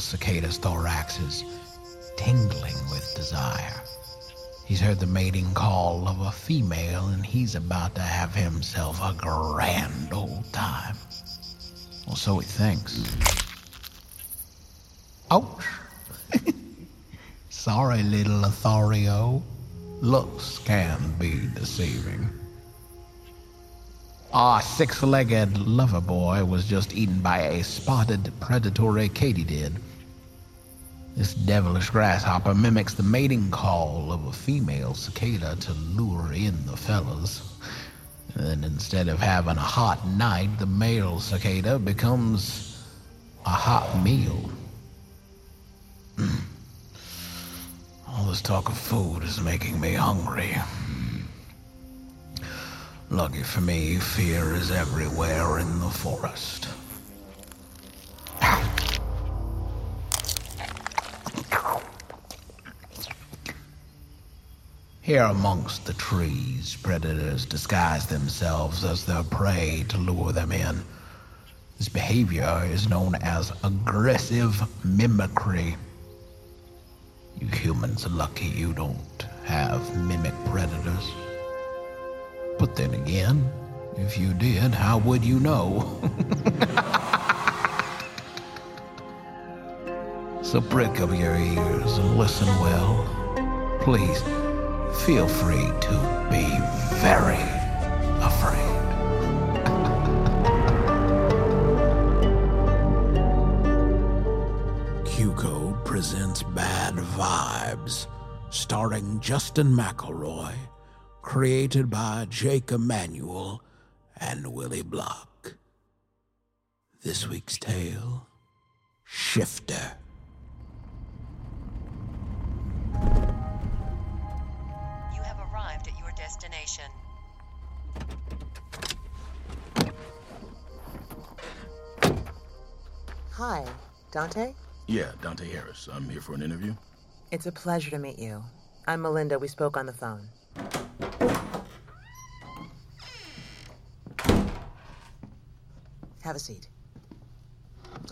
cicada's thorax is tingling with desire. He's heard the mating call of a female, and he's about to have himself a grand old time. Well, so he thinks. Ouch! Sorry, little Lothario. Looks can be deceiving. Our six legged lover boy was just eaten by a spotted predatory katydid. This devilish grasshopper mimics the mating call of a female cicada to lure in the fellas. And then instead of having a hot night, the male cicada becomes a hot meal. All this talk of food is making me hungry. Lucky for me, fear is everywhere in the forest. Here amongst the trees, predators disguise themselves as their prey to lure them in. This behavior is known as aggressive mimicry. You humans are lucky you don't have mimic predators. But then again, if you did, how would you know? so prick up your ears and listen well. Please, feel free to be very afraid. Q Code presents Bad Vibes, starring Justin McElroy, created by Jake Emanuel and Willie Block. This week's tale Shifter. Hi, Dante? Yeah, Dante Harris. I'm here for an interview. It's a pleasure to meet you. I'm Melinda. We spoke on the phone. Have a seat.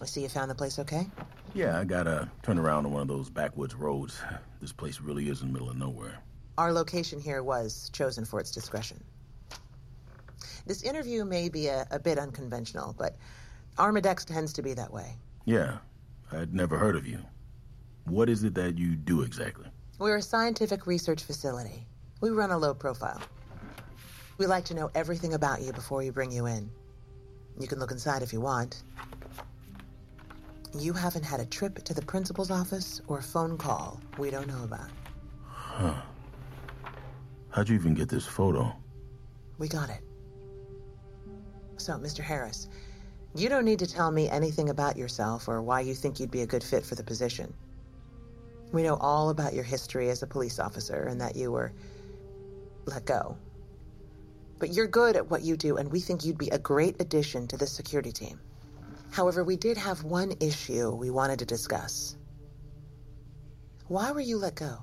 I see you found the place okay? Yeah, I gotta turn around on one of those backwoods roads. This place really is in the middle of nowhere. Our location here was chosen for its discretion. This interview may be a, a bit unconventional, but Armadex tends to be that way. Yeah, I'd never heard of you. What is it that you do exactly? We're a scientific research facility. We run a low profile. We like to know everything about you before we bring you in. You can look inside if you want. You haven't had a trip to the principal's office or a phone call we don't know about. Huh. How'd you even get this photo? We got it. So, Mr. Harris, you don't need to tell me anything about yourself or why you think you'd be a good fit for the position. We know all about your history as a police officer and that you were let go. But you're good at what you do, and we think you'd be a great addition to the security team. However, we did have one issue we wanted to discuss. Why were you let go?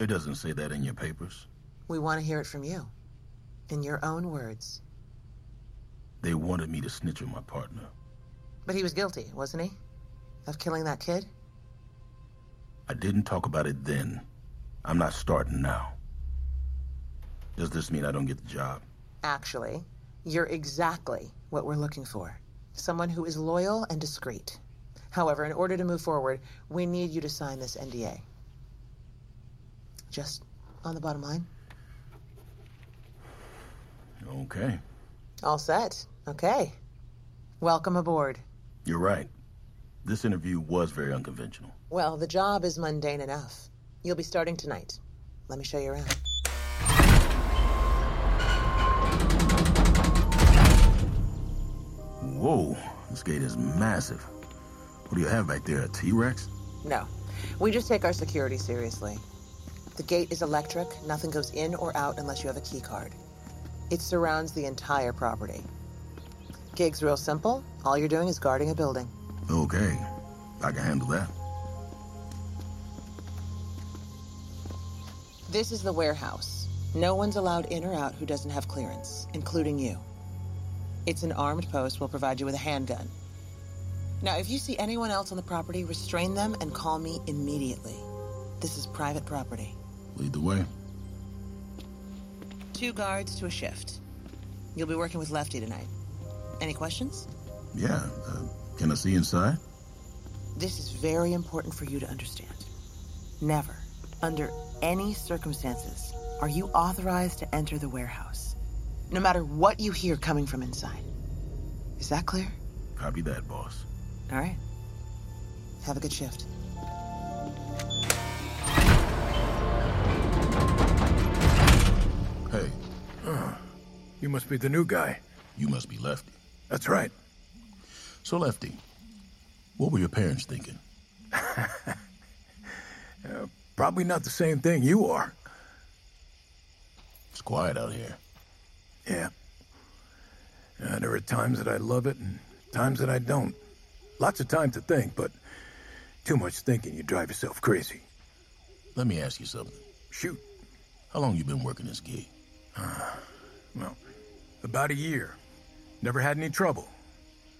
It doesn't say that in your papers. We want to hear it from you. In your own words. They wanted me to snitch on my partner. But he was guilty, wasn't he? Of killing that kid? I didn't talk about it then. I'm not starting now. Does this mean I don't get the job? Actually, you're exactly what we're looking for. Someone who is loyal and discreet. However, in order to move forward, we need you to sign this NDA. Just on the bottom line. Okay. All set. Okay. Welcome aboard. You're right. This interview was very unconventional. Well, the job is mundane enough. You'll be starting tonight. Let me show you around. Whoa, this gate is massive. What do you have back there, a T-Rex? No, we just take our security seriously. The gate is electric. Nothing goes in or out unless you have a key card. It surrounds the entire property. Gig's real simple. All you're doing is guarding a building. Okay, I can handle that. This is the warehouse. No one's allowed in or out who doesn't have clearance, including you. It's an armed post. We'll provide you with a handgun. Now, if you see anyone else on the property, restrain them and call me immediately. This is private property. Lead the way. Two guards to a shift. You'll be working with Lefty tonight. Any questions? Yeah. Uh, can I see inside? This is very important for you to understand. Never, under any circumstances, are you authorized to enter the warehouse. No matter what you hear coming from inside. Is that clear? Copy that, boss. All right. Have a good shift. Hey, You must be the new guy. you must be Lefty. That's right. So, Lefty, what were your parents thinking? Probably not the same thing you are. It's quiet out here. Yeah. Uh, there are times that I love it and times that I don't. Lots of time to think, but too much thinking, you drive yourself crazy. Let me ask you something. Shoot. How long you been working this gig? Well, about a year. Never had any trouble.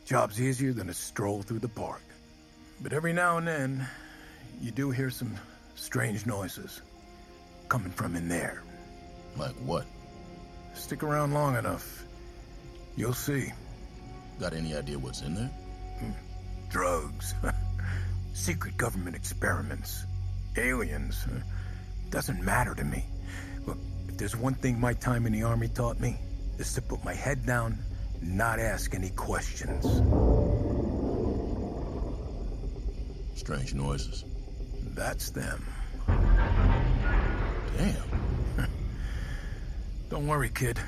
Job's easier than a stroll through the park. But every now and then, you do hear some strange noises coming from in there. Like what? Stick around long enough, you'll see. Got any idea what's in there? Hmm. Drugs, secret government experiments, aliens. Doesn't matter to me. Look, if there's one thing my time in the army taught me, is to put my head down, not ask any questions. Strange noises. That's them. Damn. Don't worry, kid.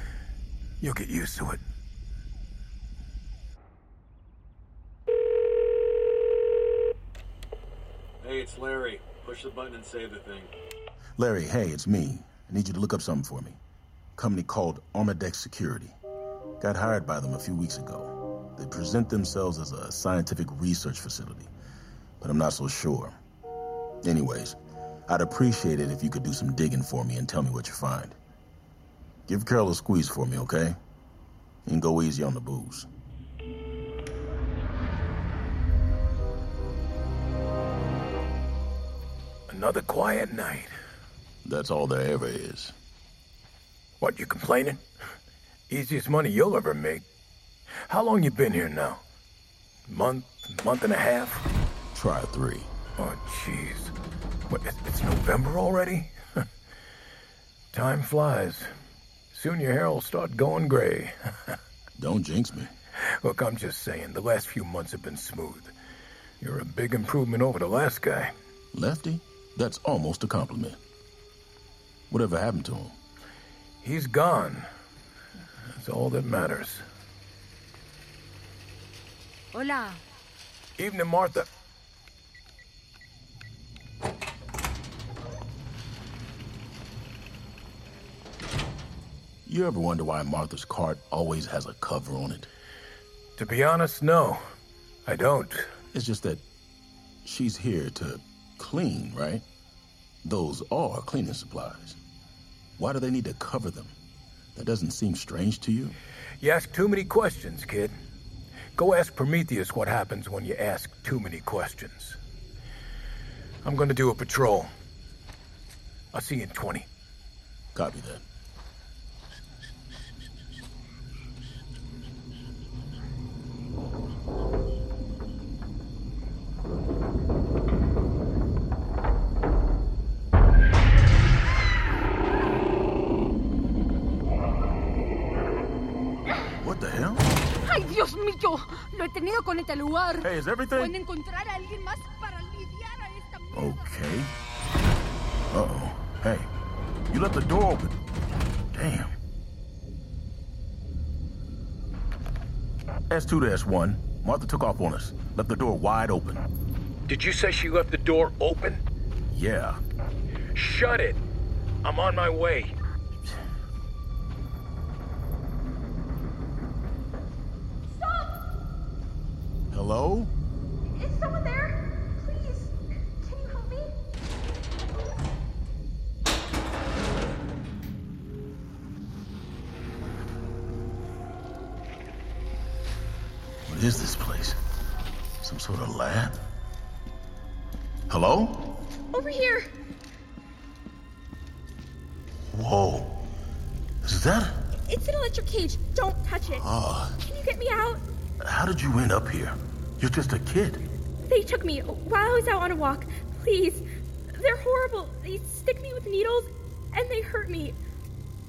You'll get used to it. Hey, it's Larry. Push the button and save the thing. Larry, hey, it's me. I need you to look up something for me. company called Armadex Security. Got hired by them a few weeks ago. They present themselves as a scientific research facility, but I'm not so sure. Anyways, I'd appreciate it if you could do some digging for me and tell me what you find. Give Carol a squeeze for me, okay? And go easy on the booze. Another quiet night. That's all there ever is. What, you complaining? Easiest money you'll ever make. How long you been here now? Month, month and a half? Try three. Oh, jeez. What, it's November already? Time flies. Soon your hair will start going gray. Don't jinx me. Look, I'm just saying, the last few months have been smooth. You're a big improvement over the last guy. Lefty? That's almost a compliment. Whatever happened to him? He's gone. That's all that matters. Hola. Evening, Martha. You ever wonder why Martha's cart always has a cover on it? To be honest, no. I don't. It's just that she's here to clean, right? Those are cleaning supplies. Why do they need to cover them? That doesn't seem strange to you? You ask too many questions, kid. Go ask Prometheus what happens when you ask too many questions. I'm gonna do a patrol. I'll see you in 20. Copy that. Lo he tenido con este lugar. Hey, is everything- Pueden encontrar a alguien más para lidiar a esta mierda. Okay. Uh-oh. Hey, you left the door open. Damn. S2 to S1. Martha took off on us. Left the door wide open. Did you say she left the door open? Yeah. Shut it! I'm on my way. Here? You're just a kid. They took me while I was out on a walk. Please. They're horrible. They stick me with needles and they hurt me.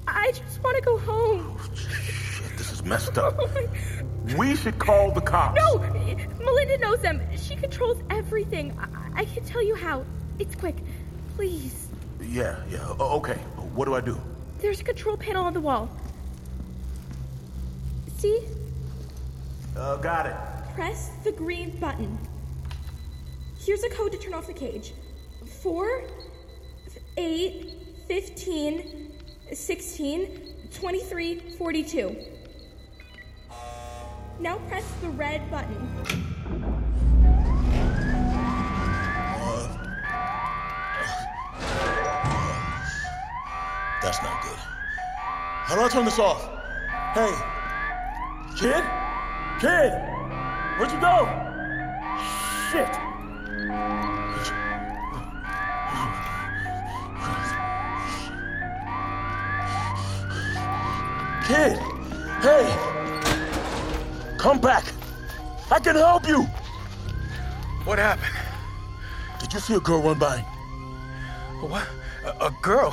I just want to go home. Oh, Shit, this is messed up. Oh my- We should call the cops. No! Melinda knows them. She controls everything. I, I can tell you how. It's quick. Please. Yeah, yeah. Okay. What do I do? There's a control panel on the wall. See? Uh, got it. Press the green button. Here's a code to turn off the cage 4, 8, 15, 16, 23, 42. Now press the red button. That's not good. How do I turn this off? Hey, kid? Kid! Where'd you go? Shit! Kid! Hey! Come back! I can help you! What happened? Did you see a girl run by? What? A, a girl?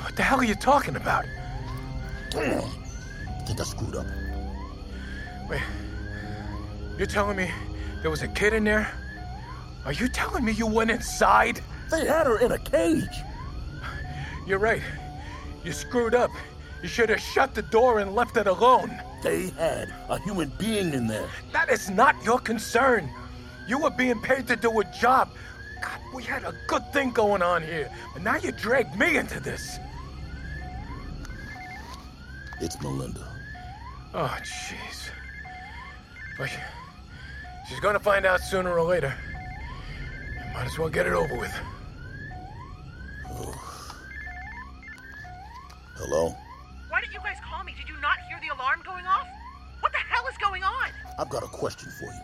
What the hell are you talking about? Damn! I think I screwed up. Wait. You're telling me there was a kid in there? Are you telling me you went inside? They had her in a cage! You're right. You screwed up. You should have shut the door and left it alone. They had a human being in there. That is not your concern. You were being paid to do a job. God, we had a good thing going on here. And now you dragged me into this. It's Melinda. Oh, jeez. But she's gonna find out sooner or later. Might as well get it over with. Hello? Why didn't you guys call me? Did you not hear the alarm going off? What the hell is going on? I've got a question for you.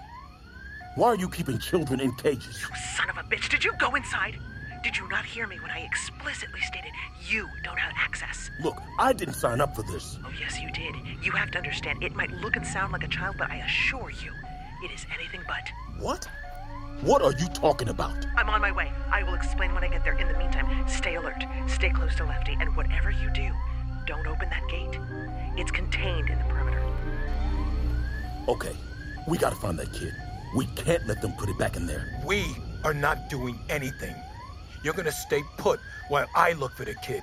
Why are you keeping children in cages? You son of a bitch, did you go inside? Did you not hear me when I explicitly stated you don't have access? Look, I didn't sign up for this. Oh, yes, you did. You have to understand, it might look and sound like a child, but I assure you, it is anything but. What? What are you talking about? I'm on my way. I will explain when I get there. In the meantime, stay alert, stay close to Lefty, and whatever you do, don't open that gate. It's contained in the perimeter. Okay, we gotta find that kid. We can't let them put it back in there. We are not doing anything. You're gonna stay put while I look for the kid.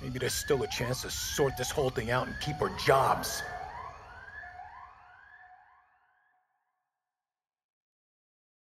Maybe there's still a chance to sort this whole thing out and keep our jobs.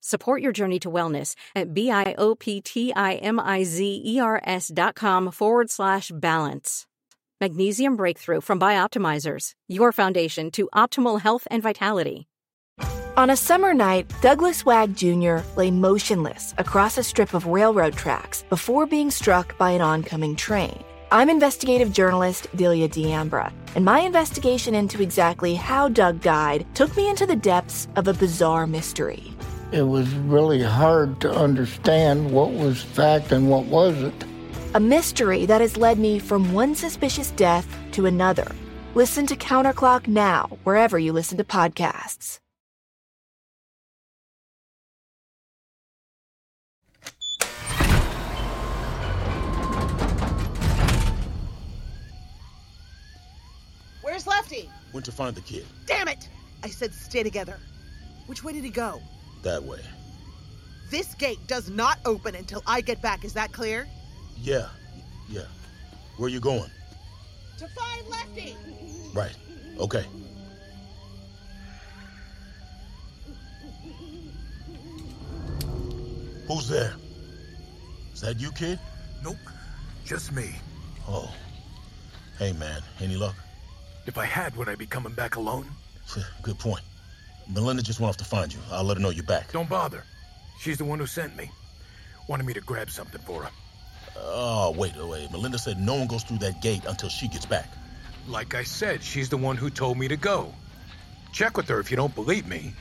Support your journey to wellness at B-I-O-P-T-I-M-I-Z-E-R-S dot com forward slash balance. Magnesium Breakthrough from Bioptimizers, your foundation to optimal health and vitality. On a summer night, Douglas Wag Jr. lay motionless across a strip of railroad tracks before being struck by an oncoming train. I'm investigative journalist Delia D'Ambra, and my investigation into exactly how Doug died took me into the depths of a bizarre mystery. It was really hard to understand what was fact and what wasn't. A mystery that has led me from one suspicious death to another. Listen to Counterclock now, wherever you listen to podcasts. Where's Lefty? Lefty! Went to find the kid. Damn it! I said stay together. Which way did he go? That way. This gate does not open until I get back. Is that clear? Yeah, yeah. Where are you going? To find Lefty! Right. Okay. Who's there? Is that you, kid? Nope. Just me. Oh. Hey, man. Any luck? If I had, would I be coming back alone? Good point. Melinda just went off to find you. I'll let her know you're back. Don't bother. She's the one who sent me. Wanted me to grab something for her. Oh, wait, wait. Melinda said no one goes through that gate until she gets back. Like I said, she's the one who told me to go. Check with her if you don't believe me.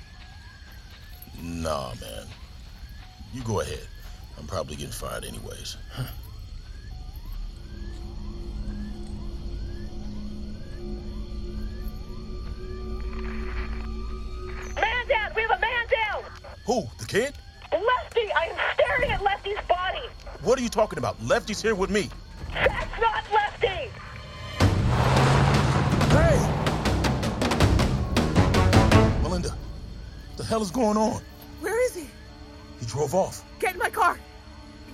Nah, man. You go ahead. I'm probably getting fired anyways. Kid? Lefty! I am staring at Lefty's body! What are you talking about? Lefty's here with me. That's not Lefty! Hey! Melinda, the hell is going on? Where is he? He drove off. Get in my car!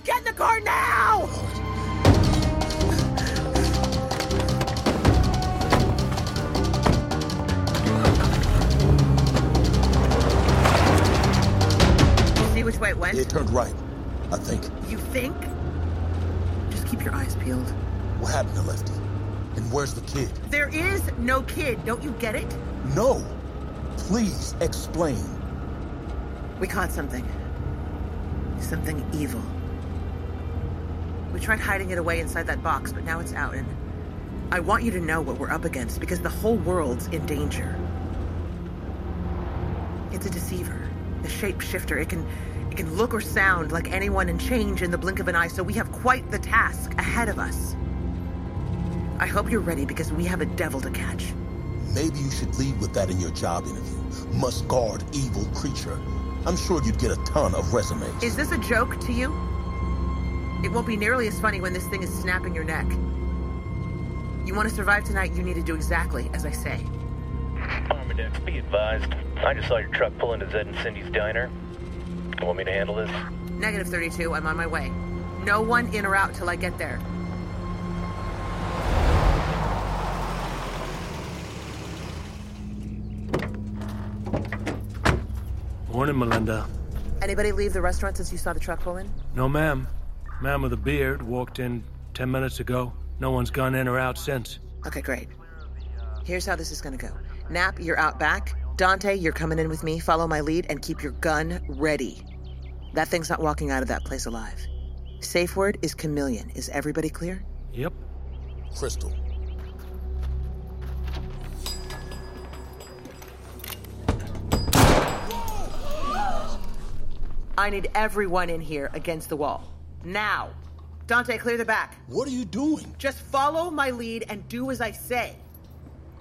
Get in the car now! Which way it went? It turned right, I think. You think? Just keep your eyes peeled. What happened to Lefty? And where's the kid? There is no kid. Don't you get it? No. Please explain. We caught something. Something evil. We tried hiding it away inside that box, but now it's out, and I want you to know what we're up against because the whole world's in danger. It's a deceiver, a shapeshifter. It can can look or sound like anyone and change in the blink of an eye, so we have quite the task ahead of us. I hope you're ready because we have a devil to catch. Maybe you should lead with that in your job interview. Must guard evil creature. I'm sure you'd get a ton of resumes. Is this a joke to you? It won't be nearly as funny when this thing is snapping your neck. You want to survive tonight, you need to do exactly as I say. Armadex, be advised. I just saw your truck pull into Zed and Cindy's diner. Want me to handle this? Negative 32, I'm on my way. No one in or out till I get there. Morning, Melinda. Anybody leave the restaurant since you saw the truck pull in? No, ma'am. Man with a beard walked in ten minutes ago. No one's gone in or out since. Okay, great. Here's how this is gonna go. Nap, you're out back. Dante, you're coming in with me. Follow my lead and keep your gun ready. That thing's not walking out of that place alive. Safe word is chameleon. Is everybody clear? Yep. Crystal. I need everyone in here against the wall. Now. Dante, clear the back. What are you doing? Just follow my lead and do as I say.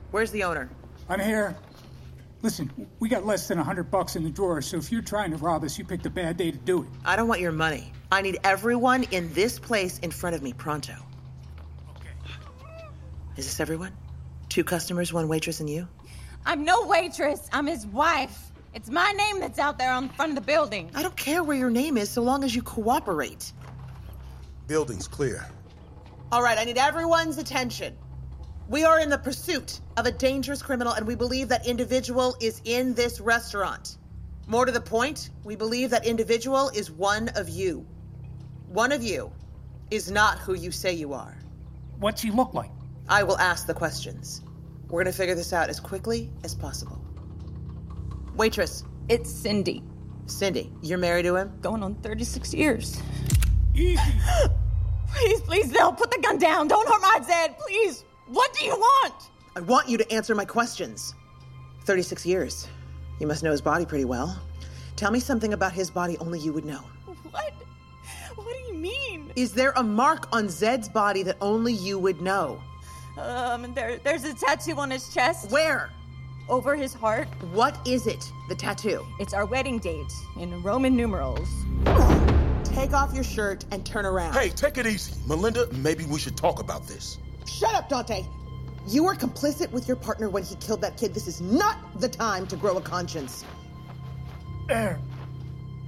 Where's the owner? I'm here. Listen, we got less than a hundred bucks in the drawer, so if you're trying to rob us, you picked a bad day to do it. I don't want your money. I need everyone in this place in front of me pronto. Okay. Is this everyone? Two customers, one waitress, and you? I'm no waitress. I'm his wife. It's my name that's out there on the front of the building. I don't care where your name is so long as you cooperate. Building's clear. All right, I need everyone's attention. We are in the pursuit of a dangerous criminal, and we believe that individual is in this restaurant. More to the point, we believe that individual is one of you. One of you is not who you say you are. What's he look like? I will ask the questions. We're gonna figure this out as quickly as possible. Waitress. It's Cindy. Cindy, you're married to him? Going on 36 years. Easy. please, please, no. Put the gun down. Don't hurt my Zed. Please. What do you want? I want you to answer my questions. 36 years. You must know his body pretty well. Tell me something about his body only you would know. What? What do you mean? Is there a mark on Zed's body that only you would know? Um, there, there's a tattoo on his chest. Where? Over his heart. What is it, the tattoo? It's our wedding date in Roman numerals. Take off your shirt and turn around. Hey, take it easy. Melinda, maybe we should talk about this. Shut up, Dante! You were complicit with your partner when he killed that kid. This is not the time to grow a conscience. There.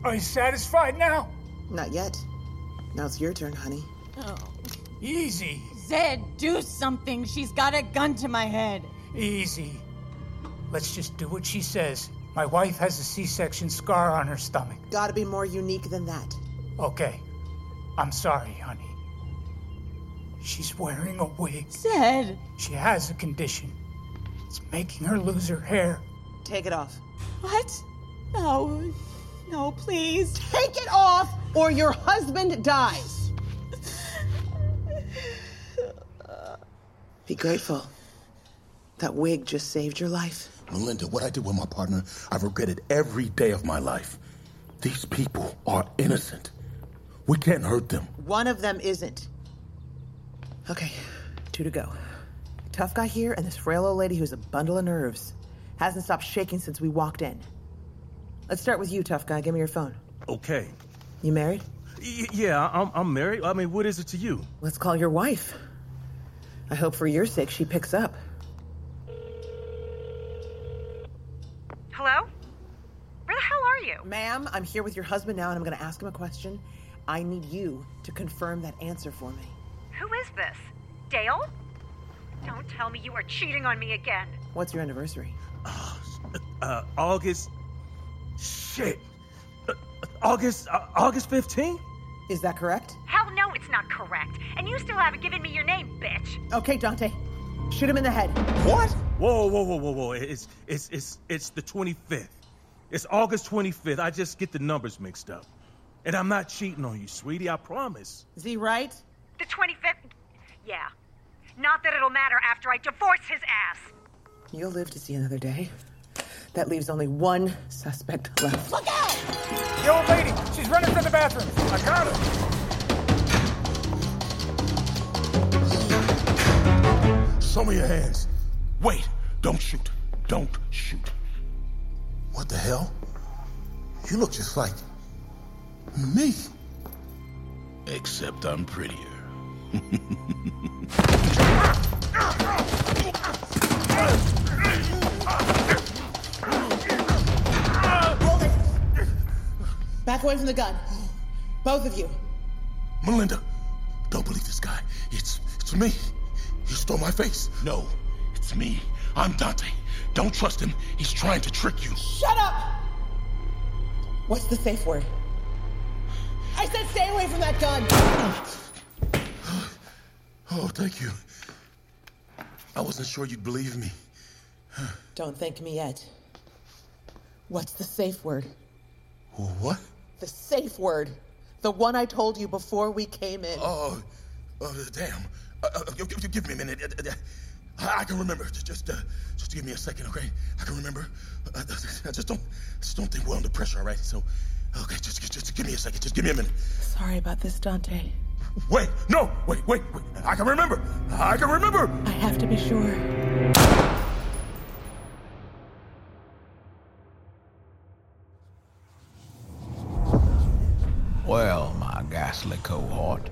Are you satisfied now? Not yet. Now it's your turn, honey. Oh. Easy. Zed, do something. She's got a gun to my head. Easy. Let's just do what she says. My wife has a C section scar on her stomach. Gotta be more unique than that. Okay. I'm sorry, honey. She's wearing a wig. Zed! She has a condition. It's making her lose her hair. Take it off. What? No. No, please. Take it off, or your husband dies. Be grateful. That wig just saved your life. Melinda, what I did with my partner, I've regretted every day of my life. These people are innocent. We can't hurt them. One of them isn't. Okay, two to go. Tough guy here and this frail old lady who's a bundle of nerves. Hasn't stopped shaking since we walked in. Let's start with you, tough guy. Give me your phone. Okay. You married? Y- yeah, I'm, I'm married. I mean, what is it to you? Let's call your wife. I hope for your sake she picks up. Hello? Where the hell are you? Ma'am, I'm here with your husband now and I'm going to ask him a question. I need you to confirm that answer for me. Who is this? Dale? Don't tell me you are cheating on me again. What's your anniversary? Uh, August. Shit. Uh, August. Uh, August 15th? Is that correct? Hell no, it's not correct. And you still haven't given me your name, bitch. Okay, Dante. Shoot him in the head. What? Whoa, whoa, whoa, whoa, whoa. It's, it's, it's, it's the 25th. It's August 25th. I just get the numbers mixed up. And I'm not cheating on you, sweetie, I promise. Is he right? The 25th? Yeah. Not that it'll matter after I divorce his ass. You'll live to see another day. That leaves only one suspect left. Look out! The old lady! She's running for the bathroom. I got her. Show me your hands. Wait. Don't shoot. Don't shoot. What the hell? You look just like me. Except I'm prettier. Back away from the gun. Both of you. Melinda, don't believe this guy. It's it's me. He stole my face. No, it's me. I'm Dante. Don't trust him. He's trying to trick you. Shut up! What's the safe word? I said stay away from that gun! Oh, thank you. I wasn't sure you'd believe me. Don't thank me yet. What's the safe word? What? The safe word. The one I told you before we came in. Oh, oh damn. Uh, uh, give, me a minute. Uh, uh, I, I can remember. Just, just, uh, just give me a second, okay? I can remember. Uh, I just don't, just don't think well under pressure, all right? So, okay, just, just, just give me a second. Just give me a minute. Sorry about this, Dante. Wait, no, wait, wait, wait. I can remember. I can remember. I have to be sure. Well, my ghastly cohort,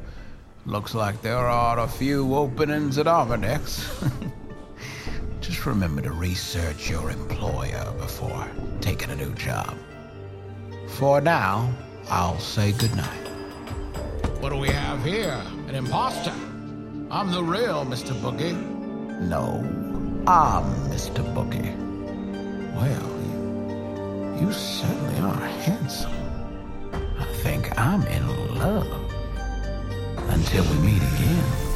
looks like there are a few openings at Armadex. Just remember to research your employer before taking a new job. For now, I'll say goodnight. What do we have here? An imposter? I'm the real Mr. Boogie. No, I'm Mr. Boogie. Well, you, you certainly are handsome. I think I'm in love. Until we meet again.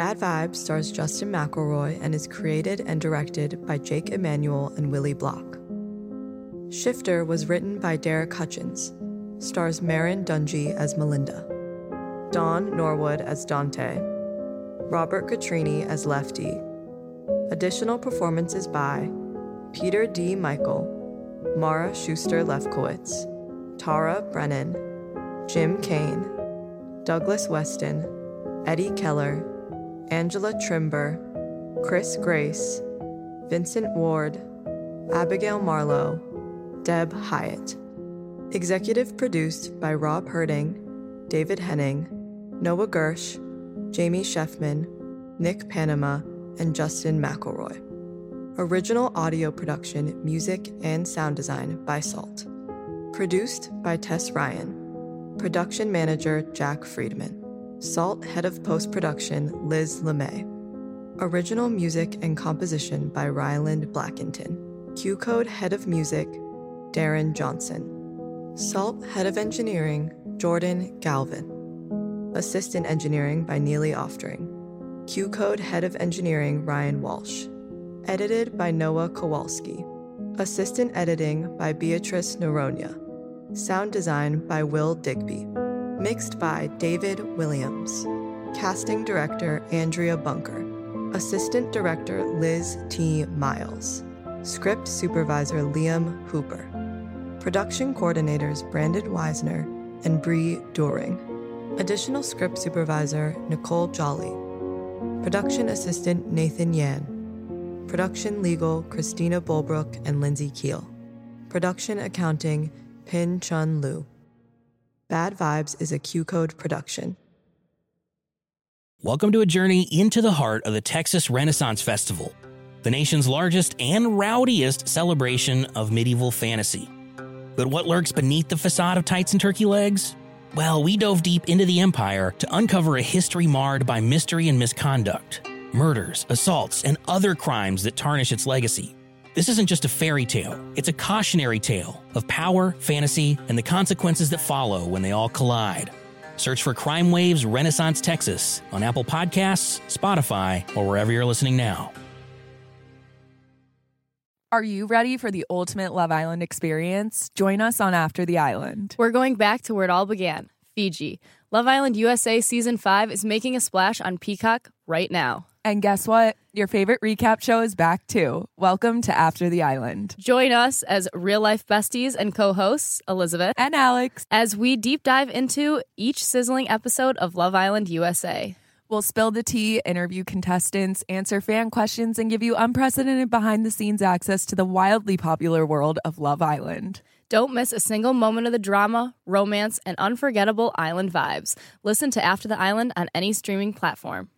Bad Vibes stars Justin McElroy and is created and directed by Jake Emanuel and Willie Block. Shifter was written by Derek Hutchins, stars Marin Dungy as Melinda, Don Norwood as Dante, Robert Catrini as Lefty. Additional performances by Peter D. Michael, Mara Schuster Lefkowitz, Tara Brennan, Jim Kane, Douglas Weston, Eddie Keller, Angela Trimber, Chris Grace, Vincent Ward, Abigail Marlowe, Deb Hyatt. Executive produced by Rob Herding, David Henning, Noah Gersh, Jamie Sheffman, Nick Panama, and Justin McElroy. Original audio production, music, and sound design by Salt. Produced by Tess Ryan. Production manager Jack Friedman. Salt head of post production Liz LeMay. Original music and composition by Ryland Blackinton. Q Code head of music Darren Johnson. Salt head of engineering Jordan Galvin. Assistant engineering by Neely Oftring. Q Code head of engineering Ryan Walsh. Edited by Noah Kowalski. Assistant editing by Beatrice Noronia. Sound design by Will Digby. Mixed by David Williams. Casting director Andrea Bunker. Assistant director Liz T. Miles. Script supervisor Liam Hooper. Production coordinators Brandon Weisner and Bree Doring. Additional script supervisor Nicole Jolly. Production assistant Nathan Yan. Production legal Christina Bulbrook and Lindsay Keel. Production accounting Pin Chun Lu. Bad Vibes is a Q Code production. Welcome to a journey into the heart of the Texas Renaissance Festival, the nation's largest and rowdiest celebration of medieval fantasy. But what lurks beneath the facade of tights and turkey legs? Well, we dove deep into the empire to uncover a history marred by mystery and misconduct, murders, assaults, and other crimes that tarnish its legacy. This isn't just a fairy tale, it's a cautionary tale of power, fantasy, and the consequences that follow when they all collide. Search for Crime Waves Renaissance Texas on Apple Podcasts, Spotify, or wherever you're listening now. Are you ready for the ultimate Love Island experience? Join us on After the Island. We're going back to where it all began Fiji. Love Island USA Season 5 is making a splash on Peacock right now. And guess what? Your favorite recap show is back too. Welcome to After the Island. Join us as real life besties and co hosts, Elizabeth and Alex, as we deep dive into each sizzling episode of Love Island USA. We'll spill the tea, interview contestants, answer fan questions, and give you unprecedented behind the scenes access to the wildly popular world of Love Island. Don't miss a single moment of the drama, romance, and unforgettable island vibes. Listen to After the Island on any streaming platform.